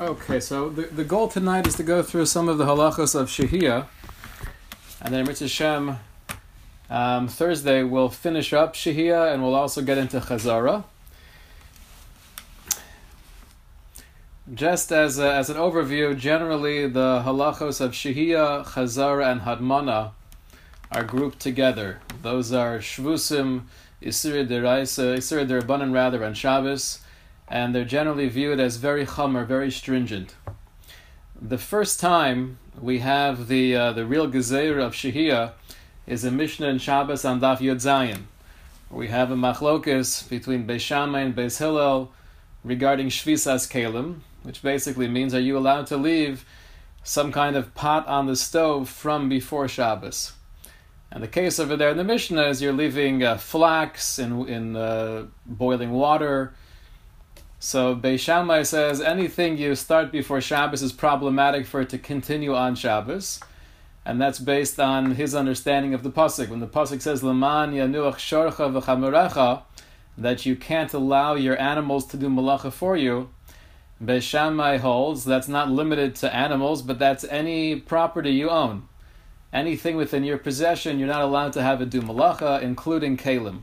Okay, so the, the goal tonight is to go through some of the halachos of Shehiyah, and then Mitzvah Shem, um, Thursday we'll finish up Shehiyah and we'll also get into Chazara. Just as, a, as an overview, generally the halachos of Shehiyah, Chazara, and Hadmana are grouped together. Those are Shvusim, Isra Deraisa, Isra Derabanan rather, and Shabbos and they're generally viewed as very chomer, very stringent. The first time we have the uh, the real gezeira of Shehiyah is a Mishnah in Shabbos on Daf Yud Zayin. We have a machlokus between Beis Shammai and Beis Hillel regarding Shvisas Kalim, which basically means are you allowed to leave some kind of pot on the stove from before Shabbos? And the case over there in the Mishnah is you're leaving uh, flax in in uh, boiling water so Beis Shammai says anything you start before Shabbos is problematic for it to continue on Shabbos, and that's based on his understanding of the pasuk. When the pasuk says "Laman yanuach shorcha v'chamerecha," that you can't allow your animals to do malacha for you. Beis Shammai holds that's not limited to animals, but that's any property you own. Anything within your possession, you're not allowed to have it do malacha, including kalim.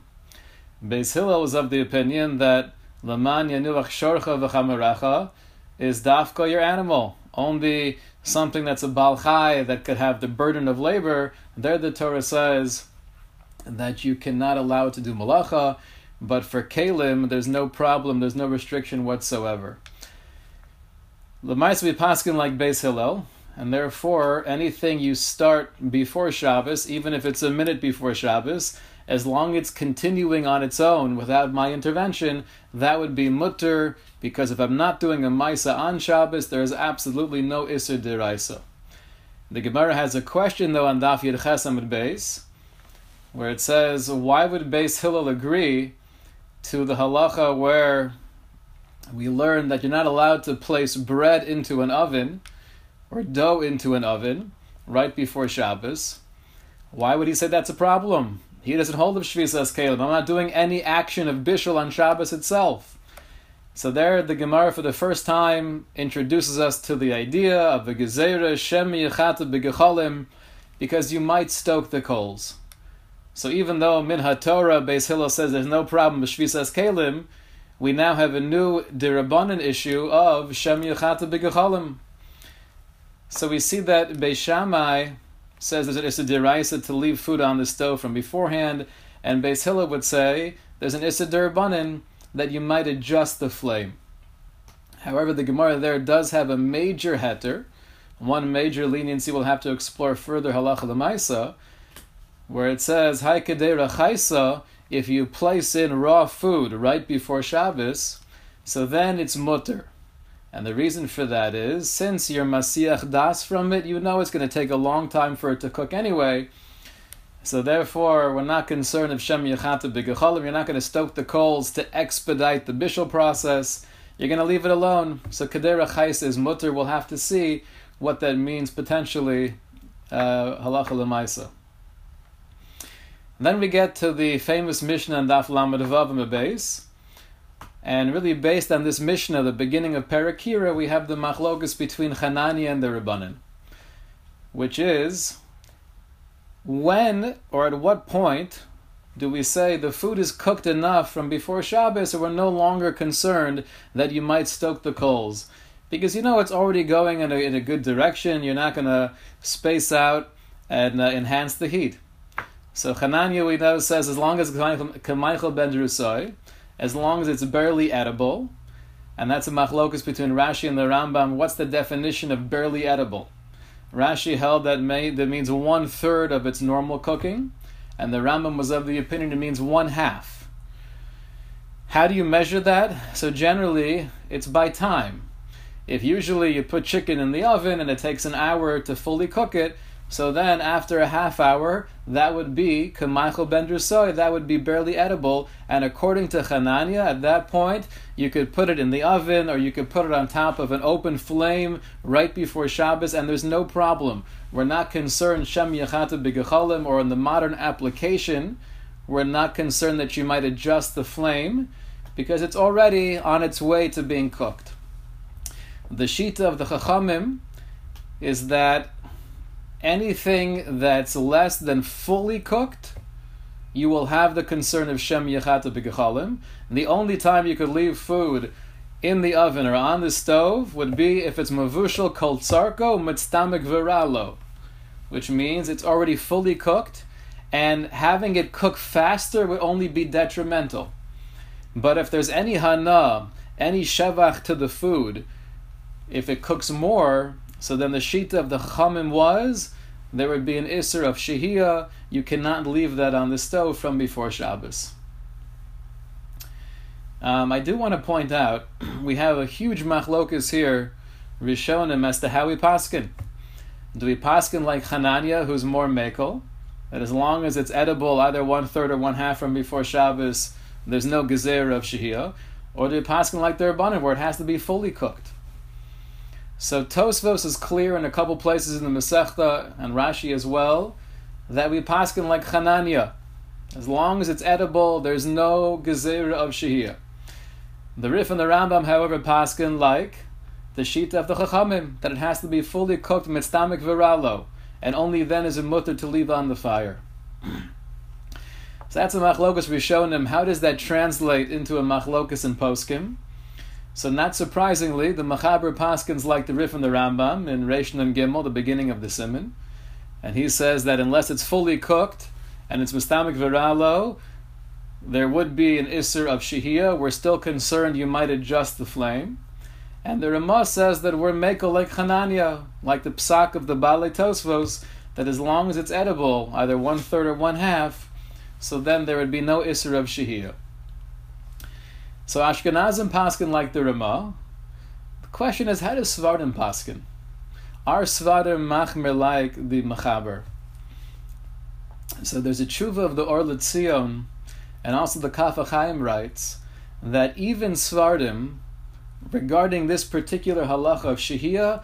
Beis Hillel is of the opinion that Laman yanuach shorcha v'chamerecha is dafka your animal. Only something that's a balchai that could have the burden of labor. There, the Torah says that you cannot allow it to do malacha, but for kalim, there's no problem, there's no restriction whatsoever. Lemais be paskin like Beis Hillel, and therefore anything you start before Shabbos, even if it's a minute before Shabbos, as long as it's continuing on its own without my intervention, that would be mutter, because if I'm not doing a Maisa on Shabbos, there is absolutely no Isser Deraisa. The Gemara has a question though on Daf Yud Chesam Beis, where it says, why would Beis Hillel agree to the halacha where we learn that you're not allowed to place bread into an oven or dough into an oven right before Shabbos? Why would he say that's a problem? He doesn't hold of Shvisas Kalim. I'm not doing any action of Bishul on Shabbos itself. So there, the Gemara for the first time introduces us to the idea of the Gezerah Shem Yechata B'Gecholim, because you might stoke the coals. So even though Min HaTorah, Beis Hillel says there's no problem with Shvisas Kalim, we now have a new Dirabanan issue of Shem Yechata B'Gecholim. So we see that Beis Shammai says that it's a deraisa to leave food on the stove from beforehand, and Beis Hillel would say there's an issa derabanan that you might adjust the flame. However, the Gemara there does have a major heter, one major leniency we'll have to explore further halacha lemaisa, where it says haikadei if you place in raw food right before Shabbos, so then it's mutter. And the reason for that is, since you're masiach das from it, you know it's going to take a long time for it to cook anyway. So therefore, we're not concerned of shem yachata b'gecholim. You're not going to stoke the coals to expedite the bishul process. You're going to leave it alone. So kadera chais is mutter. We'll have to see what that means potentially uh, halacha uh, lemaisa. Then we get to the famous Mishnah and Daf Lamed Vav base. And really, based on this Mishnah, the beginning of Parakira, we have the machlokas between Hanania and the Rabbanin, which is when or at what point do we say the food is cooked enough from before Shabbos, so we're no longer concerned that you might stoke the coals? Because you know it's already going in a, in a good direction, you're not going to space out and uh, enhance the heat. So Hanania, we know, says as long as Kamichael ben Drusai, as long as it's barely edible, and that's a machlokus between Rashi and the Rambam. What's the definition of barely edible? Rashi held that, may, that means one third of its normal cooking, and the Rambam was of the opinion it means one half. How do you measure that? So generally, it's by time. If usually you put chicken in the oven and it takes an hour to fully cook it, so then, after a half hour, that would be Kamichael ben Drusoy, that would be barely edible. And according to Hanania, at that point, you could put it in the oven or you could put it on top of an open flame right before Shabbos, and there's no problem. We're not concerned, Shem Yachata Bigachalim, or in the modern application, we're not concerned that you might adjust the flame because it's already on its way to being cooked. The shita of the Chachamim is that anything that's less than fully cooked, you will have the concern of Shem Yechata B'Gechalim. The only time you could leave food in the oven or on the stove would be if it's mavushal kol tsarko mitztamik viralo, which means it's already fully cooked, and having it cook faster would only be detrimental. But if there's any hana, any shevach to the food, if it cooks more, so then the shita of the chamim was there would be an isser of shehiyah. You cannot leave that on the stove from before Shabbos. Um, I do want to point out we have a huge machlokus here, Rishonim, as to how we paskin. Do we paskin like Hananya, who's more mekel, that as long as it's edible, either one third or one half from before Shabbos, there's no gezer of shehiyah, or do we paskin like the Rabbanim, where it has to be fully cooked? So Tosfos is clear in a couple places in the Masechta and Rashi as well that we paskin like Hananya. As long as it's edible, there's no gezer of shehiyah. The Rif and the Rambam, however, paskin like the sheet of the Chachamim, that it has to be fully cooked mitztamik viralo, and only then is it mutter to leave on the fire. so that's a machlokas rishonim. How does that translate into a machlokas in poskim? So not surprisingly, the Machaber Paskins like the Rif and the Rambam in Rishon and Gimel, the beginning of the Simon, and he says that unless it's fully cooked and it's mistamik viralo, there would be an isser of shehiyah. We're still concerned you might adjust the flame. And the Ramah says that we're mekel like Hananya, like the psak of the Bale Tosfos, that as long as it's edible, either one third or one half, so then there would be no isser of shehiyah. So Ashkenazim paskin like the Ramah. The question is, how does Svardim paskin? Are Svardim machmer like the Machaber? So there's a tshuva of the Or L'Tzion and also the Kaf HaChaim writes that even Svardim, regarding this particular halacha of Shehiyah,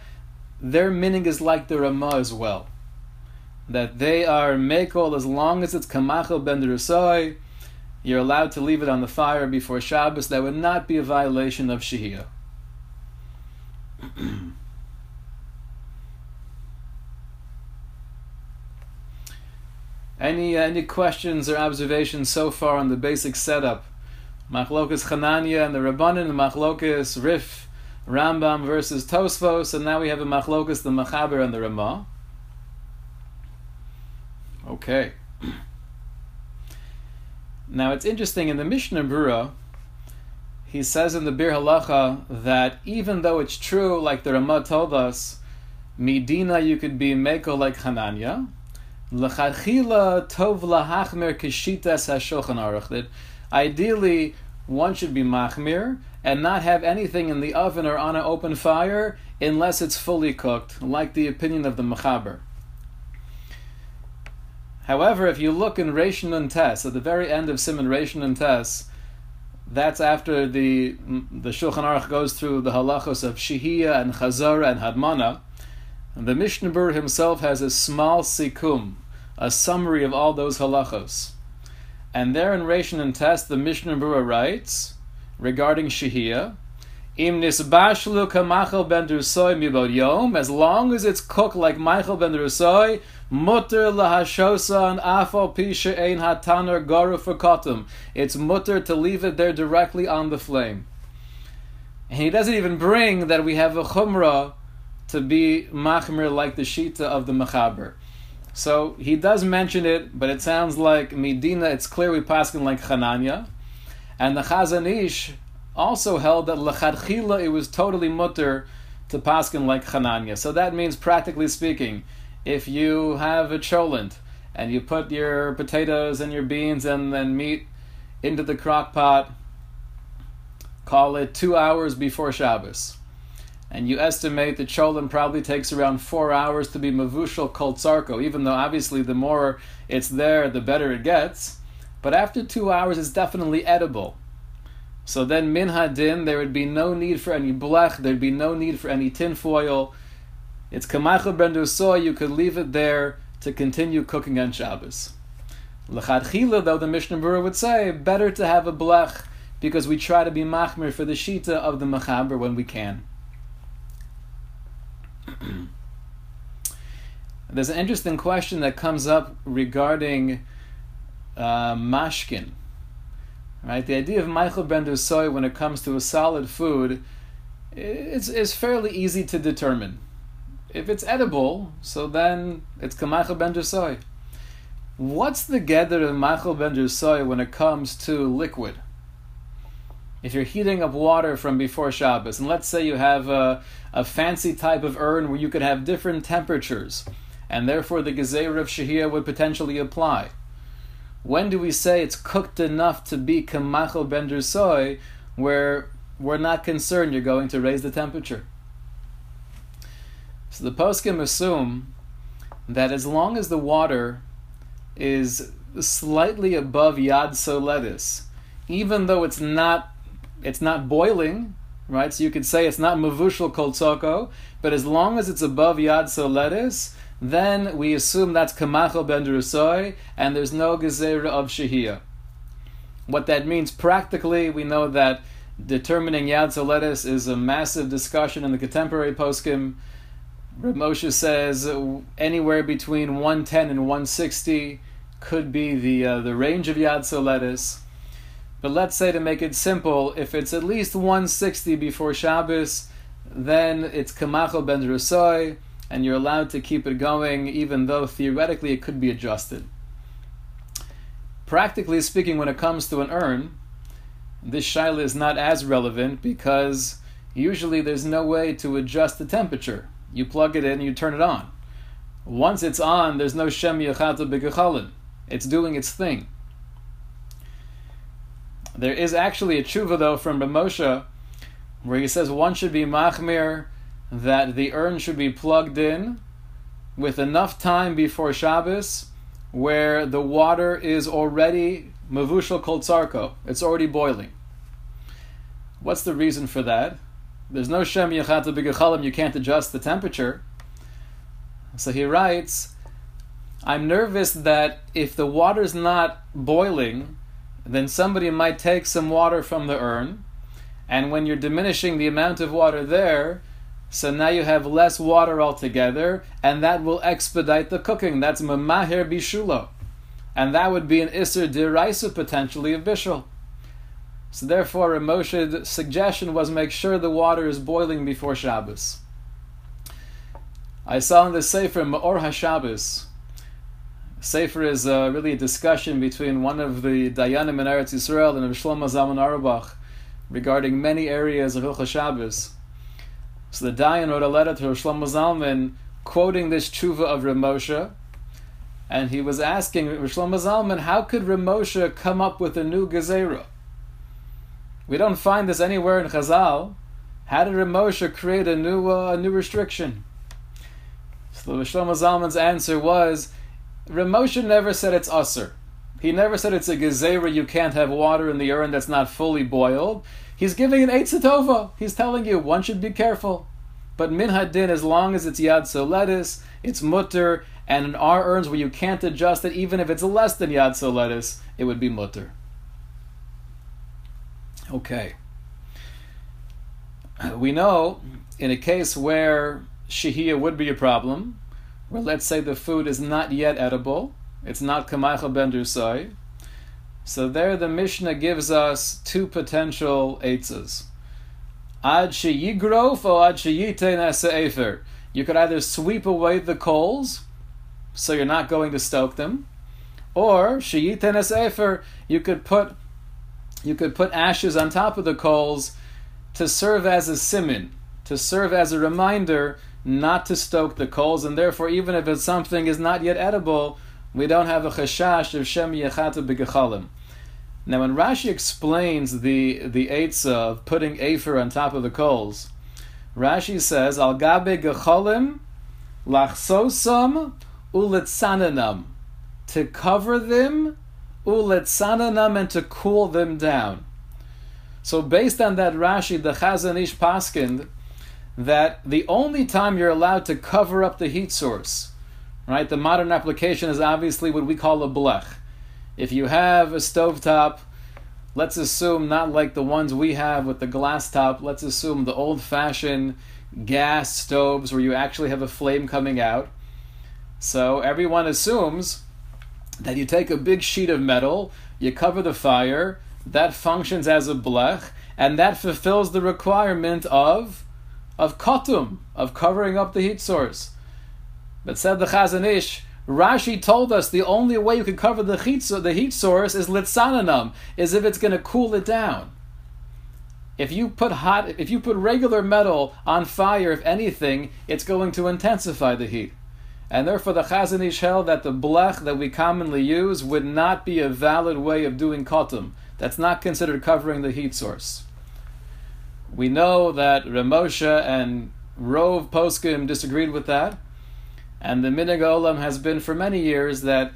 their meaning is like the Ramah as well. That they are mekol as long as it's kamachel ben derusoi, you're allowed to leave it on the fire before Shabbos. That would not be a violation of Shehiyah. Any uh, any questions or observations so far on the basic setup? Machlokas Chananya and the Rabbanin, the Machlokas Rif, Rambam versus Tosfos, and now we have a Machlokas, the Machaber and the Ramah. Okay. Now it's interesting in the Mishnah Brura, he says in the Biur Halacha that even though it's true, like the Ramah told us, Medina you could be Meko like Hananya, tov lahachmer aruch. That ideally one should be machmir and not have anything in the oven or on an open fire unless it's fully cooked, like the opinion of the machaber. However, if you look in and Tes, at the very end of Simon and Tes, that's after the the Shulchan Aruch goes through the halachos of Shehiyah and Chazara and Hadmana. And the Mishnah himself has a small sikum, a summary of all those halachos. And there in Rishon and Tes, the Mishnah writes regarding Shehiyah, Im nisbashlu kamachel ben drusoy mibod yom, as long as it's cooked like Michael ben drusoy, mutter lahashosa and afal pisha ein hataner garu It's mutter to leave it there directly on the flame. And he doesn't even bring that we have a chumrah to be machmir like the shita of the mechaber. So he does mention it, but it sounds like Medina, it's clear we paskin like Chananya. And the Chazon Ish also held that Lechadchila it was totally mutter to paskin like Chananya. So that means, practically speaking, if you have a cholent and you put your potatoes and your beans and then meat into the crock pot, call it two hours before Shabbos and you estimate the cholent probably takes around four hours to be mavushal kol tsarko, even though obviously the more it's there, the better it gets. But after two hours, it's definitely edible. So then min din, there would be no need for any blech, there'd be no need for any tinfoil. It's kamachel ben soy, you could leave it there to continue cooking on Shabbos. L'chadchila, though the Mishnah Berurah would say, better to have a blech because we try to be machmir for the shita of the machaber when we can. There's an interesting question that comes up regarding uh, mashkin. Right, the idea of Michael ben soy when it comes to a solid food is, is fairly easy to determine. If it's edible, so then it's Kamachel ben soy. What's the gather of Michael ben soy when it comes to liquid? If you're heating up water from before Shabbos, and let's say you have a, a fancy type of urn where you could have different temperatures, and therefore the Gezer of Shahia would potentially apply when do we say it's cooked enough to be kamachel ben soy, where we're not concerned you're going to raise the temperature? So the poskim assume that as long as the water is slightly above yad soledis, even though it's not it's not boiling, right? So you could say it's not mavushal kol but as long as it's above yad soledis, then we assume that's Kamachel ben Drusoy, and there's no Gezerah of Shehiyah. What that means practically, we know that determining Yad Soletis is a massive discussion in the contemporary poskim. Rav Moshe says anywhere between 110 and 160 could be the uh, the range of Yad Soletis. But let's say to make it simple, if it's at least 160 before Shabbos, then it's Kamachel ben Drusoy and you're allowed to keep it going even though theoretically it could be adjusted. Practically speaking, when it comes to an urn, this shaila is not as relevant because usually there's no way to adjust the temperature. You plug it in, and you turn it on. Once it's on, there's no shem yachata begachalin. It's doing its thing. There is actually a tshuva though from Ramosha where he says one should be machmir that the urn should be plugged in with enough time before Shabbos where the water is already mavushal kol tsarko. It's already boiling. What's the reason for that? There's no shem yachata b'gechalim, you can't adjust the temperature. So he writes, I'm nervous that if the water's not boiling, then somebody might take some water from the urn, and when you're diminishing the amount of water there, so now you have less water altogether, and that will expedite the cooking. That's mamahir bishulo. And that would be an isser diraisa potentially of bishul. So therefore, Moshe's suggestion was make sure the water is boiling before Shabbos. I saw in the Sefer Ma'or HaShabbos. Sefer is uh, really a discussion between one of the Dayanim in Eretz Yisrael and Shlomo Zalman Auerbach regarding many areas of Hilchah Shabbos. So the Dayan wrote a letter to Shlomo Zalman quoting this tshuva of Ramosha, and he was asking Shlomo Zalman, how could Ramosha come up with a new Gezerah? We don't find this anywhere in Chazal. How did Ramosha create a new uh, a new restriction? So the Shlomo Zalman's answer was, Ramosha never said it's usr. He never said it's a gezerah, you can't have water in the urn that's not fully boiled. He's giving an Eitzatova. He's telling you one should be careful. But min hadin, as long as it's yad soletis, it's mutter, and in our urns where you can't adjust it, even if it's less than yad soletis, it would be mutter. Okay. Uh, we know in a case where shahia would be a problem, where let's say the food is not yet edible, it's not kamaycha ben dusai, so there the Mishnah gives us two potential eitzes. Ad sheyigrof or ad sheyiten efer. You could either sweep away the coals, so you're not going to stoke them, or sheyiten efer. You could put you could put ashes on top of the coals to serve as a simin, to serve as a reminder not to stoke the coals, and therefore, even if it's something is not yet edible, we don't have a chashash of Shem Yechata B'Gechalim. Now, when Rashi explains the the eitzah of putting afer on top of the coals, Rashi says al gabe gecholim lachsosam ulitzananam to cover them ulitzananam and to cool them down. So, based on that Rashi, the Chazon Ish paskind that the only time you're allowed to cover up the heat source Right? The modern application is obviously what we call a blech. If you have a stovetop let's assume not like the ones we have with the glass top, let's assume the old fashioned gas stoves where you actually have a flame coming out. So everyone assumes that you take a big sheet of metal, you cover the fire, that functions as a blech, and that fulfills the requirement of of kotum, of covering up the heat source. But said the Chazon Ish, Rashi told us the only way you can cover the heat, the heat source is litsananam, is if it's going to cool it down. If you put hot, if you put regular metal on fire, if anything, it's going to intensify the heat. And therefore, the Chazon Ish held that the blech that we commonly use would not be a valid way of doing kotum. That's not considered covering the heat source. We know that Ramosha and Rove Poskim disagreed with that. And the minig olam has been for many years that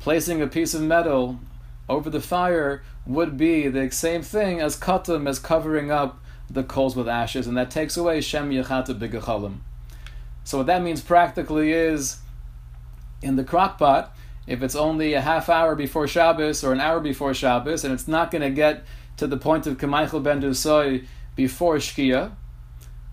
placing a piece of metal over the fire would be the same thing as katam, as covering up the coals with ashes, and that takes away shem yechata bigachalim. So what that means practically is, in the crock pot, if it's only a half hour before Shabbos or an hour before Shabbos, and it's not going to get to the point of Kamaichel ben Dusoy before Shkia,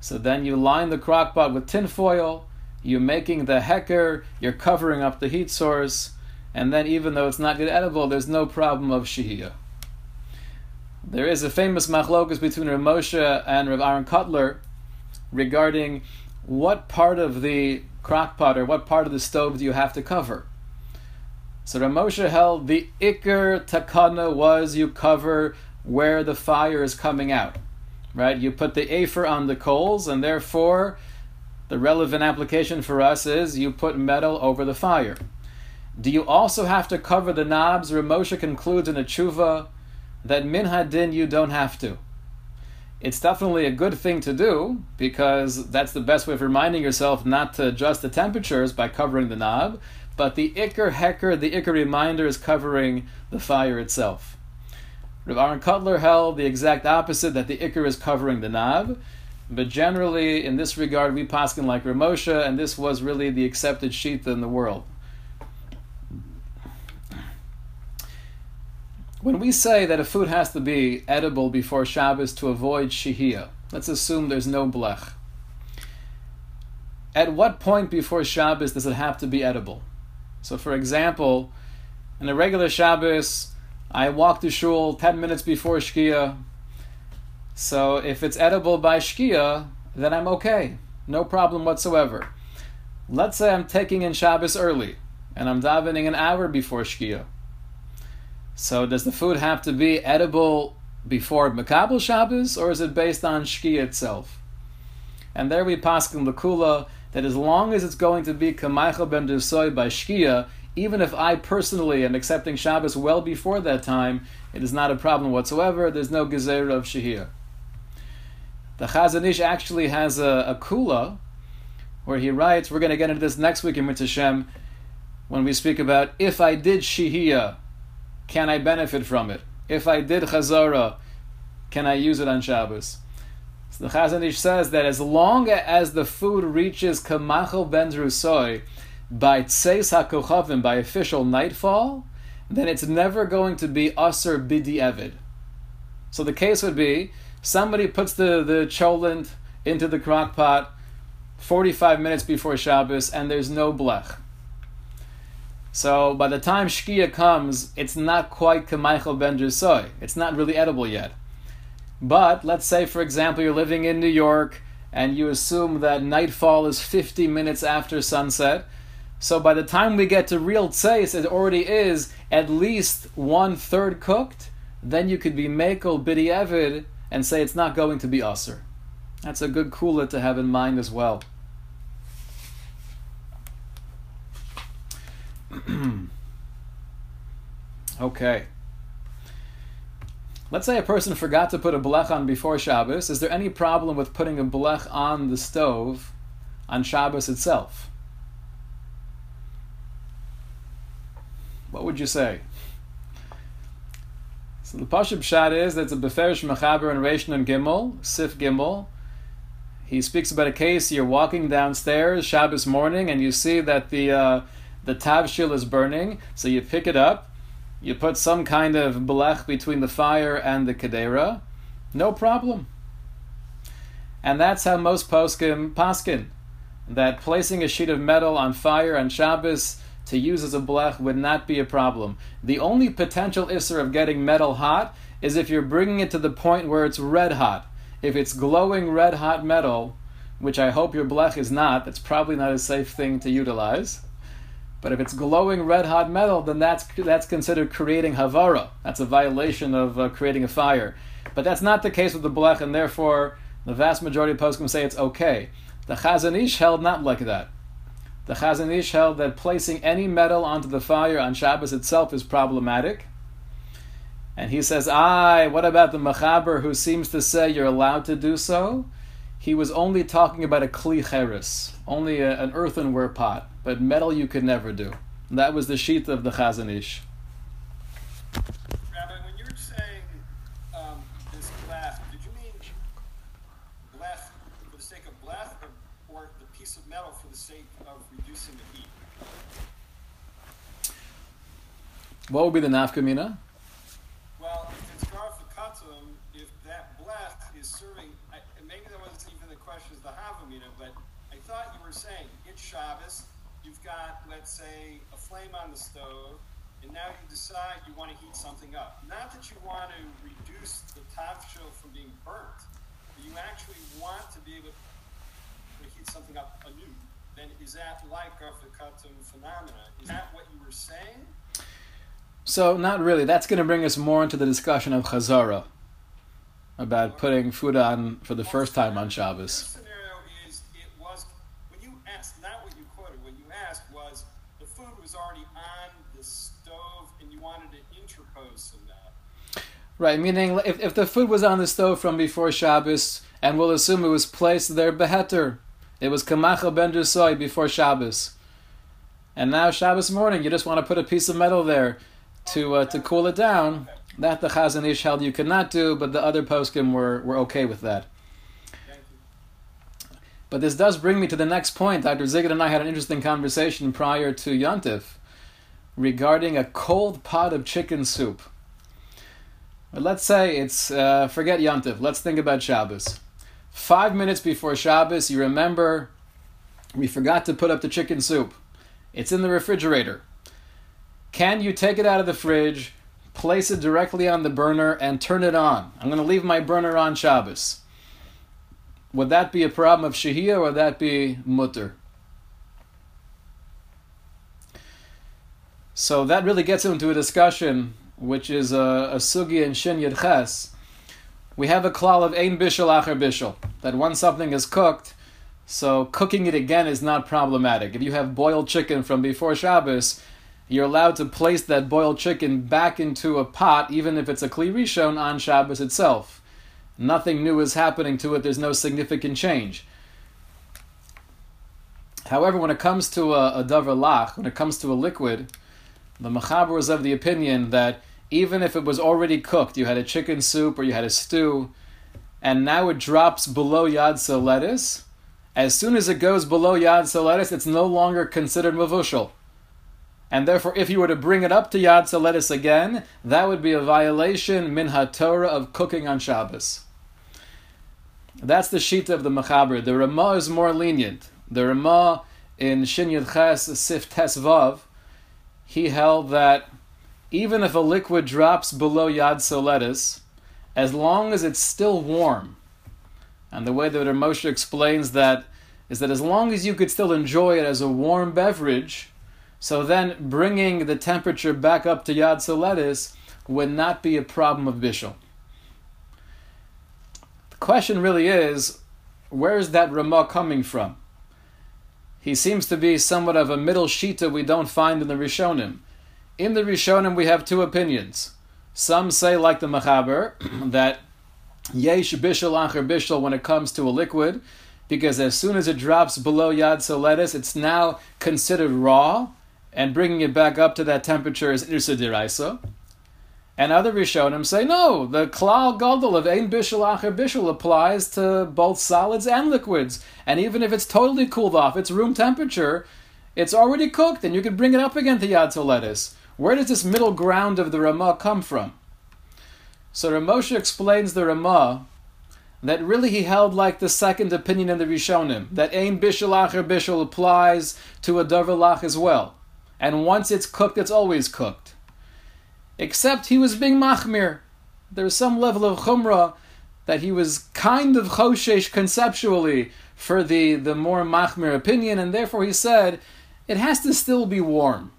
so then you line the crock pot with tin foil, you're making the hecker, you're covering up the heat source, and then even though it's not good edible, there's no problem of shihiyah. There is a famous machlokas between Rav Moshe and Rav Aaron Kotler regarding what part of the crockpot or what part of the stove do you have to cover. So Rav held the ikr takana was you cover where the fire is coming out, right? You put the afer on the coals, and therefore the relevant application for us is you put metal over the fire. Do you also have to cover the knobs? Ramosha concludes in a tshuva that min hadin you don't have to. It's definitely a good thing to do because that's the best way of reminding yourself not to adjust the temperatures by covering the knob. But the ikr hecker, the ikr reminder is covering the fire itself. Rav Aaron Kotler held the exact opposite that the ikr is covering the knob. But generally, in this regard, we paskin like Ramosha, and this was really the accepted sheet in the world. When we say that a food has to be edible before Shabbos to avoid shihia, let's assume there's no blech. At what point before Shabbos does it have to be edible? So, for example, in a regular Shabbos, I walk to shul 10 minutes before Shkia, so if it's edible by Shkia, then I'm okay. No problem whatsoever. Let's say I'm taking in Shabbos early and I'm davening an hour before Shkia. So does the food have to be edible before Makabel Shabbos or is it based on Shkia itself? And there we pass in the Kula that as long as it's going to be Kamaicha ben Dusoy by Shkia, even if I personally am accepting Shabbos well before that time, it is not a problem whatsoever. There's no Gezerah of Shahir. The Chazon Ish actually has a, a kula where he writes, we're going to get into this next week in Mitzvah when we speak about if I did Shihiyah, can I benefit from it? If I did Chazara, can I use it on Shabbos? So the Chazon Ish says that as long as the food reaches Kamachel Ben Rusoy by Tseis HaKochavim, by official nightfall, then it's never going to be Aser Bidi Evid. So the case would be Somebody puts the, the cholent into the crock pot 45 minutes before Shabbos and there's no blech. So by the time Shkia comes, it's not quite Kamaichel Ben Jusoy. It's not really edible yet. But let's say, for example, you're living in New York and you assume that nightfall is 50 minutes after sunset. So by the time we get to real tzeis, it already is at least one third cooked. Then you could be mekel bidi evid and say it's not going to be usr. That's a good kula to have in mind as well. okay. Let's say a person forgot to put a blech on before Shabbos. Is there any problem with putting a blech on the stove on Shabbos itself? What would you say? So the Pashab Shad is that's a Beferish Mechaber and Reshon and Gimel, Sif Gimel. He speaks about a case you're walking downstairs Shabbos morning and you see that the uh, the tavshil is burning, so you pick it up you put some kind of blech between the fire and the kedera, no problem. And that's how most poskim paskin, that placing a sheet of metal on fire on Shabbos to use as a blech would not be a problem. The only potential isser of getting metal hot is if you're bringing it to the point where it's red hot. If it's glowing red hot metal, which I hope your blech is not, that's probably not a safe thing to utilize. But if it's glowing red hot metal, then that's that's considered creating havara. That's a violation of uh, creating a fire. But that's not the case with the blech, and therefore the vast majority of poskim say it's okay. The Chazon Ish held not like that. The Chazon Ish held that placing any metal onto the fire on Shabbos itself is problematic. And he says, "Aye, what about the Machaber who seems to say you're allowed to do so?" He was only talking about a kli cheres, only a, an earthenware pot, but metal you could never do. And that was the sheath of the Chazon Ish. Rabbi, when you're saying um, this blech, did you mean blech for the sake of blech, or, or the piece of metal for the sake of reducing the heat? What would be the nafkamina? Well, if it's garf katum, if that blech is serving, I, and maybe that wasn't even the question as the but I thought you were saying it's Shabbos, you've got, let's say, a flame on the stove, and now you decide you want to heat something up. Not that you want to reduce the top tafshil from being burnt, but you actually want to be able to heat something up anew. Then is that like of the katum phenomena? Is that what you were saying? So, not really. That's going to bring us more into the discussion of Chazara about putting food on for the first time on Shabbos. scenario is it was when you asked not what you quoted. What you asked was the food was already on the stove and you wanted to interpose in that. Right, meaning if, if the food was on the stove from before Shabbos, and we'll assume it was placed there beheter, it was kamacha ben soy before Shabbos, and now Shabbos morning you just want to put a piece of metal there to uh, to cool it down. That the Chazon Ish held you could not do, but the other poskim were, were okay with that. But this does bring me to the next point. Dr. Ziggett and I had an interesting conversation prior to Yontif regarding a cold pot of chicken soup. But let's say it's, uh, forget Yontif, let's think about Shabbos. Five minutes before Shabbos, you remember we forgot to put up the chicken soup. It's in the refrigerator. Can you take it out of the fridge, place it directly on the burner, and turn it on? I'm going to leave my burner on Shabbos. Would that be a problem of Shahiyah or would that be mutter? So that really gets into a discussion, which is a, a sugi in Shin Yud Ches. We have a klal of ein bishul acher bishul, that once something is cooked, so cooking it again is not problematic. If you have boiled chicken from before Shabbos, you're allowed to place that boiled chicken back into a pot, even if it's a kli rishon on Shabbos itself. Nothing new is happening to it. There's no significant change. However, when it comes to a, a davar lach, when it comes to a liquid, the machaber was of the opinion that even if it was already cooked, you had a chicken soup or you had a stew, and now it drops below yad soledis, as soon as it goes below yad soledis, it's no longer considered mavushal. And therefore, if you were to bring it up to Yad Soledis again, that would be a violation min Torah of cooking on Shabbos. That's the sheet of the Mechaber. The Ramah is more lenient. The Ramah in Shin Yud Ches Sif Tes Vav, he held that even if a liquid drops below Yad Soletis, as long as it's still warm, and the way that Moshe explains that is that as long as you could still enjoy it as a warm beverage, so then bringing the temperature back up to Yad Soletis would not be a problem of Bishul. The question really is, where is that Ramah coming from? He seems to be somewhat of a middle shita we don't find in the Rishonim. In the Rishonim we have two opinions. Some say, like the Machaber, that yesh bishul acher bishul when it comes to a liquid, because as soon as it drops below yad soletis, it's now considered raw, and bringing it back up to that temperature is irsa diraisa. And other Rishonim say, no, the klal gadol of ein bishul acher bishul applies to both solids and liquids. And even if it's totally cooled off, it's room temperature, it's already cooked, and you can bring it up again to yad soletis. Where does this middle ground of the Ramah come from? So Ramosha explains the Ramah that really he held like the second opinion in the Rishonim, that Ein Bishul Acher Bishul applies to a Davar as well. And once it's cooked, it's always cooked. Except he was being Machmir. There was some level of Chumrah that he was kind of Choshesh conceptually for the, the more Machmir opinion, and therefore he said, it has to still be warm.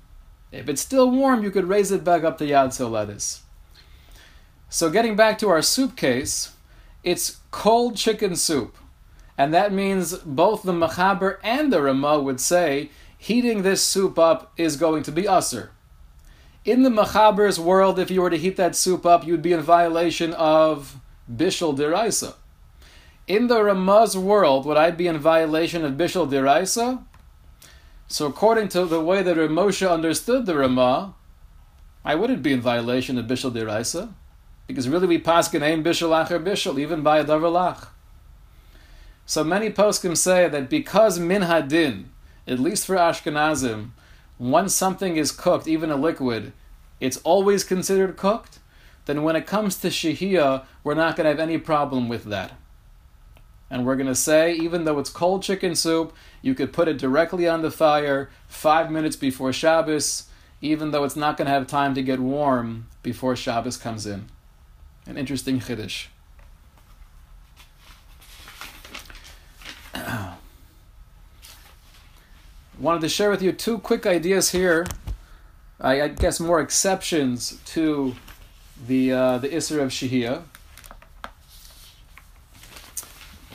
If it's still warm, you could raise it back up to Yad Soledis. So getting back to our soup case, it's cold chicken soup. And that means both the Machaber and the Ramah would say heating this soup up is going to be usr. In the Machaber's world, if you were to heat that soup up, you'd be in violation of Bishul Diraisa. In the Ramah's world, would I be in violation of Bishul Diraisa? So, according to the way that Ramosha understood the Ramah, I wouldn't be in violation of Bishul Diraisa. Because really we paskin ein bishul acher bishul, even by a davar So many poskim say that because min hadin, at least for Ashkenazim, once something is cooked, even a liquid, it's always considered cooked, then when it comes to shihiyah, we're not going to have any problem with that. And we're going to say, even though it's cold chicken soup, you could put it directly on the fire five minutes before Shabbos, even though it's not going to have time to get warm before Shabbos comes in. An interesting chiddush. Wanted to share with you two quick ideas here. I, I guess more exceptions to the uh, the Isser of Shihia.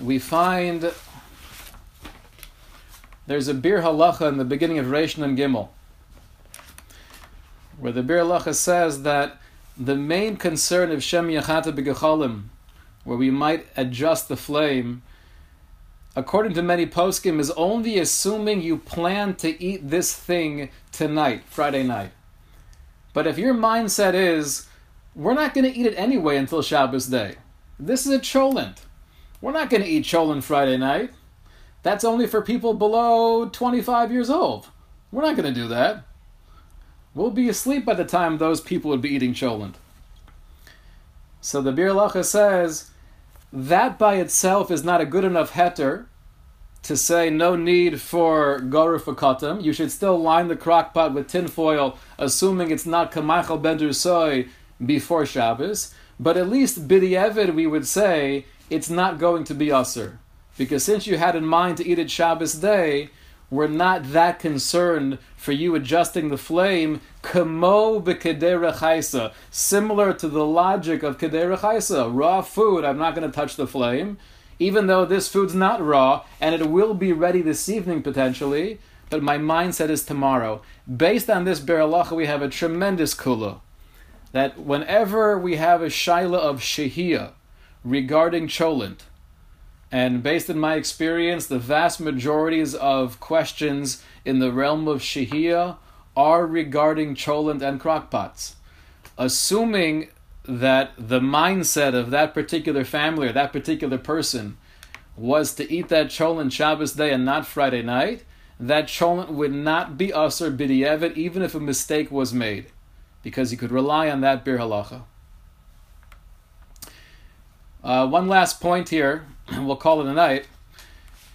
We find there's a Biur Halacha in the beginning of Reish and Gimel, where the Biur Halacha says that the main concern of Shem Yachata B'Gechalim, where we might adjust the flame, according to many poskim, is only assuming you plan to eat this thing tonight, Friday night. But if your mindset is, we're not going to eat it anyway until Shabbos day. This is a cholent. We're not going to eat cholent Friday night. That's only for people below 25 years old. We're not going to do that. We'll be asleep by the time those people would be eating cholent. So the Bir Lacha says that by itself is not a good enough heter to say no need for goru You should still line the crock pot with tinfoil, assuming it's not kamachal ben soy before Shabbos. But at least b'di'evid we would say it's not going to be usr. Because since you had in mind to eat it Shabbos day, we're not that concerned for you adjusting the flame kamo chaisa, similar to the logic of kedera chaisa. Raw food, I'm not going to touch the flame, even though this food's not raw and it will be ready this evening potentially. But my mindset is tomorrow. Based on this beralacha, we have a tremendous kula that whenever we have a shaila of shehiyah regarding cholent, and based on my experience, the vast majorities of questions in the realm of Shahia are regarding cholent and crockpots. Assuming that the mindset of that particular family or that particular person was to eat that cholent Shabbos day and not Friday night, that cholent would not be usher b'di'evet even if a mistake was made, because you could rely on that Biur Halacha. Uh, one last point here and we'll call it a night,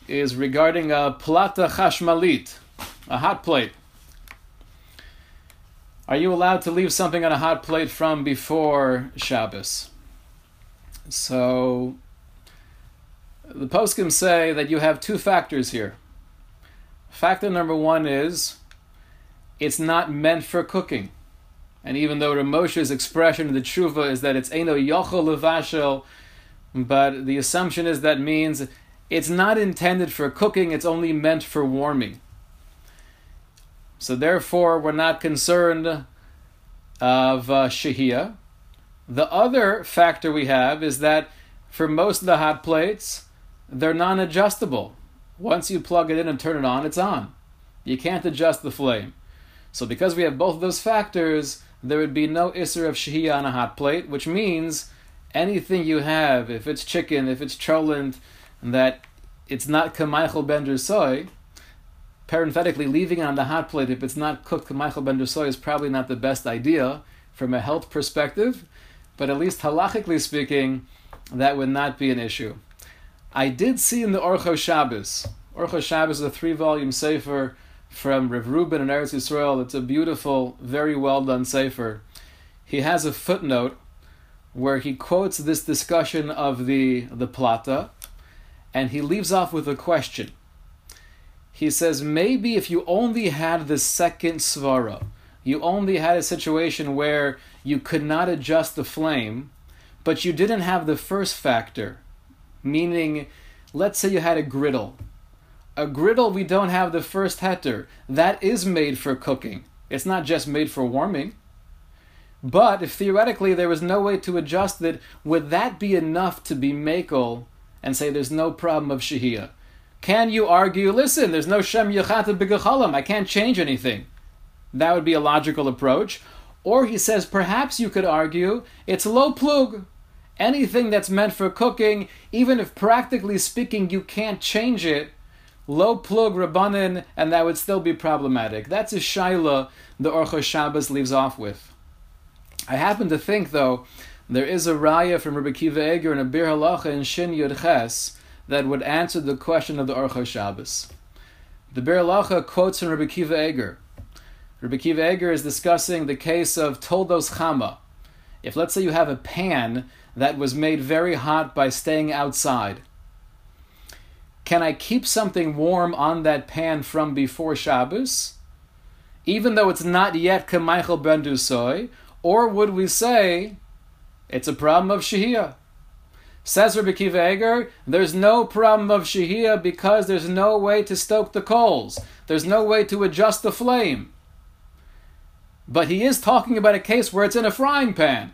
is regarding a plata chashmalit, a hot plate. Are you allowed to leave something on a hot plate from before Shabbos? So, the poskim say that you have two factors here. Factor number one is it's not meant for cooking. And even though Ramosha's expression in the tshuva is that it's eno yochel levashel, but the assumption is that means it's not intended for cooking, it's only meant for warming. So therefore, we're not concerned of uh, shahia. The other factor we have is that for most of the hot plates, they're non adjustable. Once you plug it in and turn it on, it's on. You can't adjust the flame. So, because we have both of those factors, there would be no isser of shahia on a hot plate, which means anything you have, if it's chicken, if it's cholent, that it's not kamaichel bender soy, parenthetically, leaving it on the hot plate if it's not cooked Michael Ben Soy is probably not the best idea from a health perspective, but at least halachically speaking, that would not be an issue. I did see in the Orchos Shabbos, Orchos Shabbos is a three volume sefer from Rav Rubin and Eretz Yisrael. It's a beautiful, very well done sefer. He has a footnote where he quotes this discussion of the, the plata, and he leaves off with a question he says maybe if you only had the second svara, you only had a situation where you could not adjust the flame, but you didn't have the first factor, meaning, let's say you had a griddle. A griddle, we don't have the first heter. That is made for cooking. It's not just made for warming. But if theoretically there was no way to adjust it, would that be enough to be makel and say there's no problem of shahiyah? Can you argue, listen, there's no Shem Yechata B'Gechalim, I can't change anything? That would be a logical approach. Or he says, perhaps you could argue, it's lo plug. Anything that's meant for cooking, even if practically speaking you can't change it, lo plug rabbanin, and that would still be problematic. That's a shaila the Orchos Shabbos leaves off with. I happen to think, though, there is a raya from Rabbi Akiva Eger and a Biur Halacha in Shin Yud Ches that would answer the question of the Orchos Shabbos. The Biur Halacha quotes from Rabbi Akiva Eger. Rabbi Akiva Eger is discussing the case of Toldos Chama. If let's say you have a pan that was made very hot by staying outside, can I keep something warm on that pan from before Shabbos, even though it's not yet Kema'achal Ben Drusai, or would we say it's a problem of Shahiyah? Says Rabbi Akiva Eger, there's no problem of Shahiyah because there's no way to stoke the coals. There's no way to adjust the flame. But he is talking about a case where it's in a frying pan.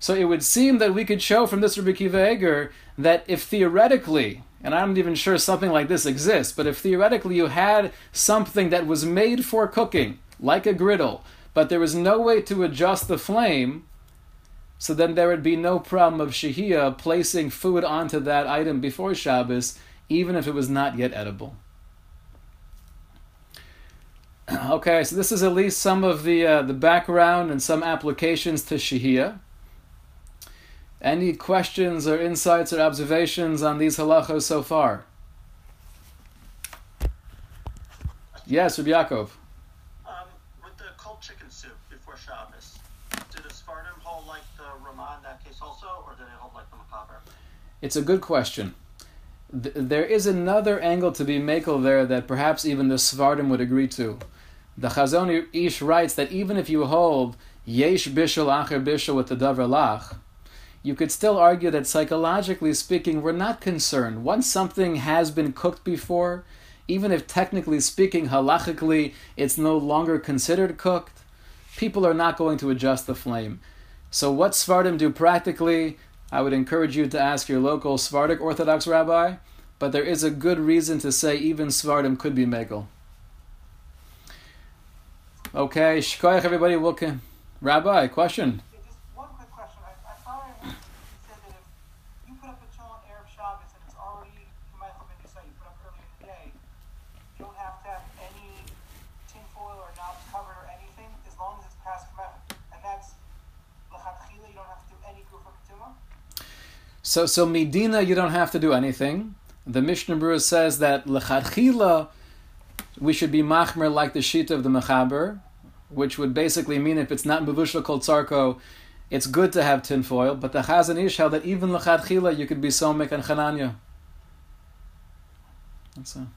So it would seem that we could show from this Rabbi Akiva Eger that if theoretically, and I'm not even sure something like this exists, but if theoretically you had something that was made for cooking, like a griddle, but there was no way to adjust the flame, so then there would be no problem of Shahiyah placing food onto that item before Shabbos, even if it was not yet edible. okay, so this is at least some of the uh, the background and some applications to Shahiyah. Any questions or insights or observations on these halachos so far? Yes, Rabbi Yaakov. It's a good question. there is another angle to be makel there that perhaps even the Sephardim would agree to. The Chazon Ish writes that even if you hold Yesh Bishul Acher Bishul with the Davar Lach, you could still argue that psychologically speaking, we're not concerned. Once something has been cooked before, even if technically speaking, halachically, it's no longer considered cooked, people are not going to adjust the flame. So, what Sephardim do practically, I would encourage you to ask your local Sephardic Orthodox rabbi, but there is a good reason to say even Sephardim could be Megal. Okay, Shkoyach, everybody, welcome. Rabbi, question? So, so Medina, you don't have to do anything. The Mishnah Berurah says that lechatchila, we should be machmer like the shita of the mechaber, which would basically mean if it's not mevushal kol tzarko, it's good to have tinfoil. But the Chazon Ish held that even lechatchila you could be somek and chananya. That's a.